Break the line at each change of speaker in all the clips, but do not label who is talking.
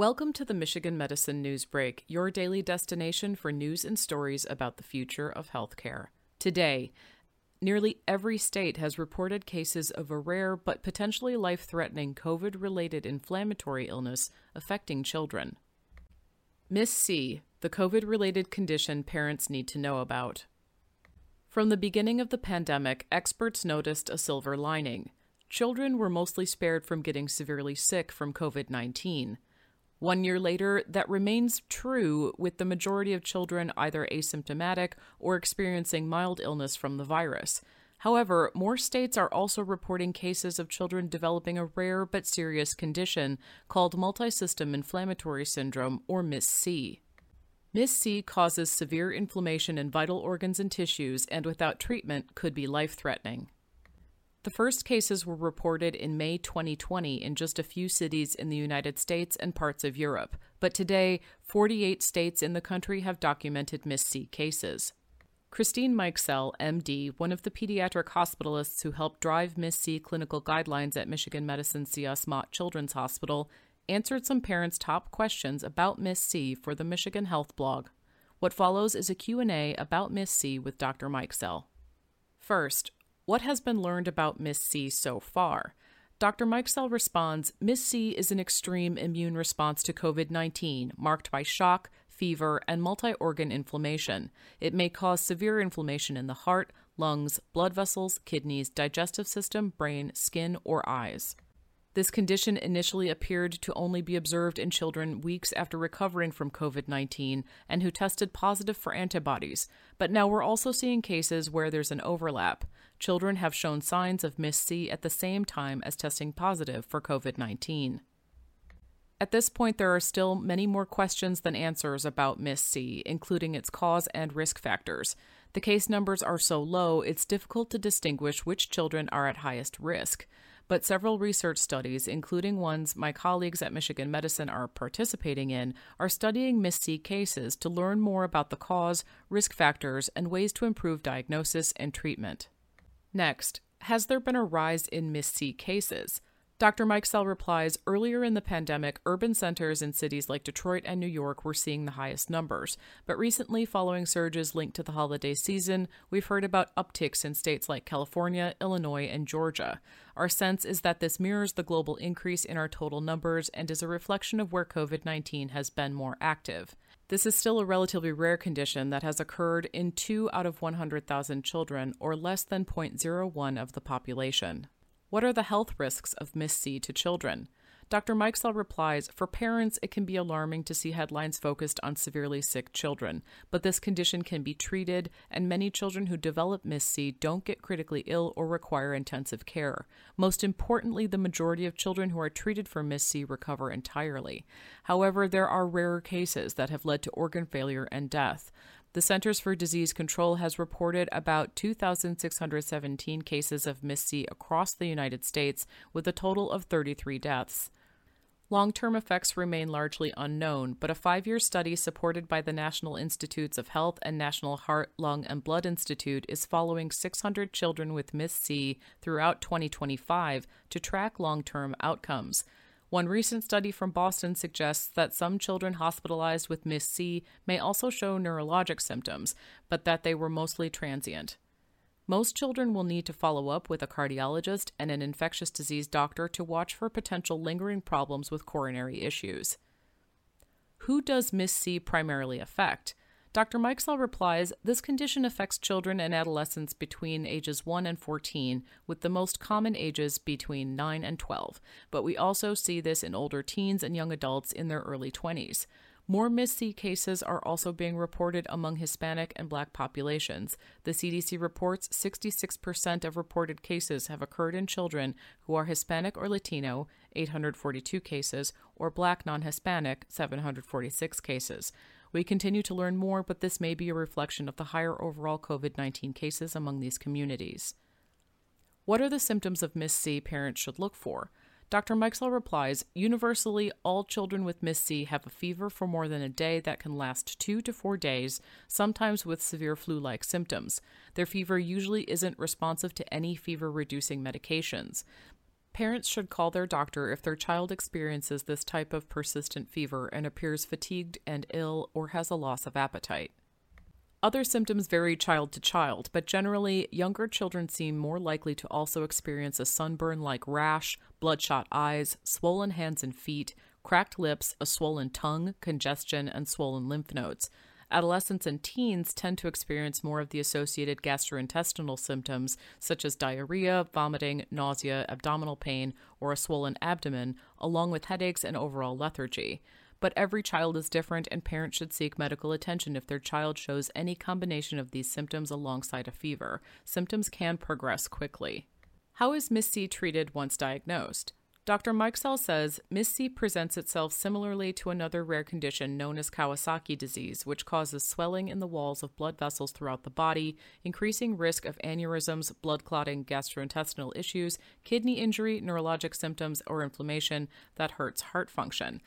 Welcome to the Michigan Medicine News Break, your daily destination for news and stories about the future of healthcare. Today, nearly every state has reported cases of a rare but potentially life threatening COVID related inflammatory illness affecting children. MIS-C, the COVID related condition parents need to know about. From the beginning of the pandemic, experts noticed a silver lining. Children were mostly spared from getting severely sick from COVID 19. One year later, that remains true with the majority of children either asymptomatic or experiencing mild illness from the virus. However, more states are also reporting cases of children developing a rare but serious condition called multisystem inflammatory syndrome, or MIS-C. MIS-C causes severe inflammation in vital organs and tissues and without treatment could be life threatening. The first cases were reported in May 2020 in just a few cities in the United States and parts of Europe, but today, 48 states in the country have documented MIS-C cases. Christine Mikesell, MD, one of the pediatric hospitalists who helped drive MIS-C clinical guidelines at Michigan Medicine C.S. Mott Children's Hospital, answered some parents' top questions about MIS-C for the Michigan Health blog. What follows is a Q&A about MIS-C with Dr. Mikesell. First, what has been learned about MIS-C so far? Dr. Mikesell responds MIS-C is an extreme immune response to COVID 19 marked by shock, fever, and multi organ inflammation. It may cause severe inflammation in the heart, lungs, blood vessels, kidneys, digestive system, brain, skin, or eyes. This condition initially appeared to only be observed in children weeks after recovering from COVID 19 and who tested positive for antibodies, but now we're also seeing cases where there's an overlap. Children have shown signs of MIS-C at the same time as testing positive for COVID 19. At this point, there are still many more questions than answers about MIS-C, including its cause and risk factors. The case numbers are so low, it's difficult to distinguish which children are at highest risk but several research studies, including ones my colleagues at Michigan Medicine are participating in, are studying MIS-C cases to learn more about the cause, risk factors, and ways to improve diagnosis and treatment. Next, has there been a rise in MIS-C cases? Dr. Mikesell replies Earlier in the pandemic, urban centers in cities like Detroit and New York were seeing the highest numbers. But recently, following surges linked to the holiday season, we've heard about upticks in states like California, Illinois, and Georgia. Our sense is that this mirrors the global increase in our total numbers and is a reflection of where COVID 19 has been more active. This is still a relatively rare condition that has occurred in 2 out of 100,000 children, or less than 0.01 of the population. What are the health risks of MIS-C to children? Dr. Mikesell replies For parents, it can be alarming to see headlines focused on severely sick children, but this condition can be treated, and many children who develop MIS-C don't get critically ill or require intensive care. Most importantly, the majority of children who are treated for MIS-C recover entirely. However, there are rarer cases that have led to organ failure and death. The Centers for Disease Control has reported about 2,617 cases of MIS-C across the United States, with a total of 33 deaths. Long term effects remain largely unknown, but a five year study supported by the National Institutes of Health and National Heart, Lung, and Blood Institute is following 600 children with MIS-C throughout 2025 to track long term outcomes. One recent study from Boston suggests that some children hospitalized with MIS-C may also show neurologic symptoms, but that they were mostly transient. Most children will need to follow up with a cardiologist and an infectious disease doctor to watch for potential lingering problems with coronary issues. Who does MIS-C primarily affect? Dr. Mikesell replies This condition affects children and adolescents between ages 1 and 14, with the most common ages between 9 and 12, but we also see this in older teens and young adults in their early 20s. More MIS-C cases are also being reported among Hispanic and Black populations. The CDC reports 66% of reported cases have occurred in children who are Hispanic or Latino, 842 cases, or Black non Hispanic, 746 cases. We continue to learn more, but this may be a reflection of the higher overall COVID 19 cases among these communities. What are the symptoms of MIS-C parents should look for? Dr. Mikesell replies Universally, all children with MIS-C have a fever for more than a day that can last two to four days, sometimes with severe flu like symptoms. Their fever usually isn't responsive to any fever reducing medications. Parents should call their doctor if their child experiences this type of persistent fever and appears fatigued and ill or has a loss of appetite. Other symptoms vary child to child, but generally, younger children seem more likely to also experience a sunburn like rash, bloodshot eyes, swollen hands and feet, cracked lips, a swollen tongue, congestion, and swollen lymph nodes. Adolescents and teens tend to experience more of the associated gastrointestinal symptoms, such as diarrhea, vomiting, nausea, abdominal pain, or a swollen abdomen, along with headaches and overall lethargy but every child is different, and parents should seek medical attention if their child shows any combination of these symptoms alongside a fever. Symptoms can progress quickly. How is MIS-C treated once diagnosed? Dr. Mikesell says MIS-C presents itself similarly to another rare condition known as Kawasaki disease, which causes swelling in the walls of blood vessels throughout the body, increasing risk of aneurysms, blood clotting, gastrointestinal issues, kidney injury, neurologic symptoms, or inflammation that hurts heart function.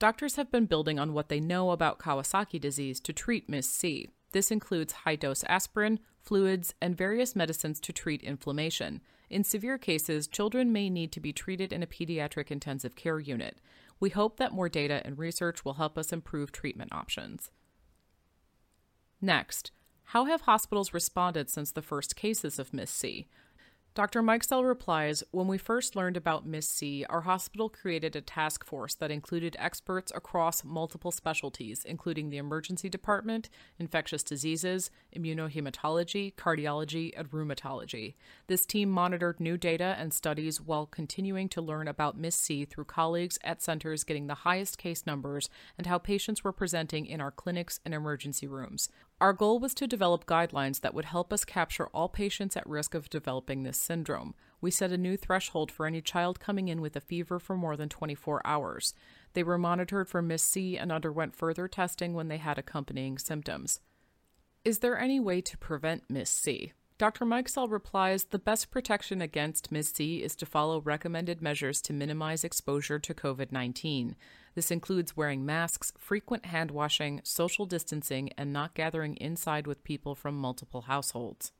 Doctors have been building on what they know about Kawasaki disease to treat MIS-C. This includes high dose aspirin, fluids, and various medicines to treat inflammation. In severe cases, children may need to be treated in a pediatric intensive care unit. We hope that more data and research will help us improve treatment options. Next, how have hospitals responded since the first cases of MIS-C? Dr. Mikesell replies When we first learned about MIS-C, our hospital created a task force that included experts across multiple specialties, including the emergency department, infectious diseases, immunohematology, cardiology, and rheumatology. This team monitored new data and studies while continuing to learn about MIS-C through colleagues at centers getting the highest case numbers and how patients were presenting in our clinics and emergency rooms. Our goal was to develop guidelines that would help us capture all patients at risk of developing this syndrome. We set a new threshold for any child coming in with a fever for more than 24 hours. They were monitored for MIS-C and underwent further testing when they had accompanying symptoms. Is there any way to prevent MIS-C? Dr. Mikesell replies The best protection against MIS-C is to follow recommended measures to minimize exposure to COVID 19. This includes wearing masks, frequent hand washing, social distancing, and not gathering inside with people from multiple households.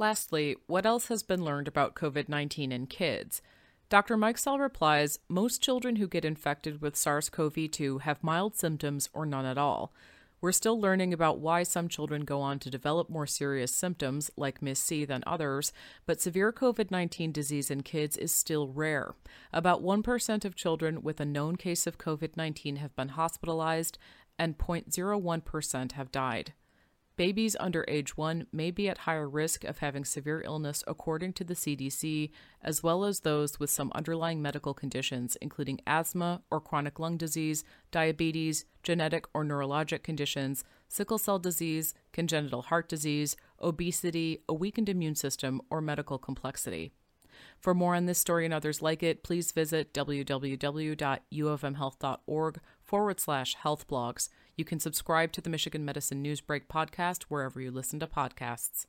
Lastly, what else has been learned about COVID 19 in kids? Dr. Mikesell replies Most children who get infected with SARS CoV 2 have mild symptoms or none at all. We're still learning about why some children go on to develop more serious symptoms, like MIS-C, than others, but severe COVID 19 disease in kids is still rare. About 1% of children with a known case of COVID 19 have been hospitalized, and 0.01% have died. Babies under age 1 may be at higher risk of having severe illness according to the CDC, as well as those with some underlying medical conditions, including asthma or chronic lung disease, diabetes, genetic or neurologic conditions, sickle cell disease, congenital heart disease, obesity, a weakened immune system, or medical complexity. For more on this story and others like it, please visit www.uofmhealth.org forward slash health blogs. You can subscribe to the Michigan Medicine Newsbreak podcast wherever you listen to podcasts.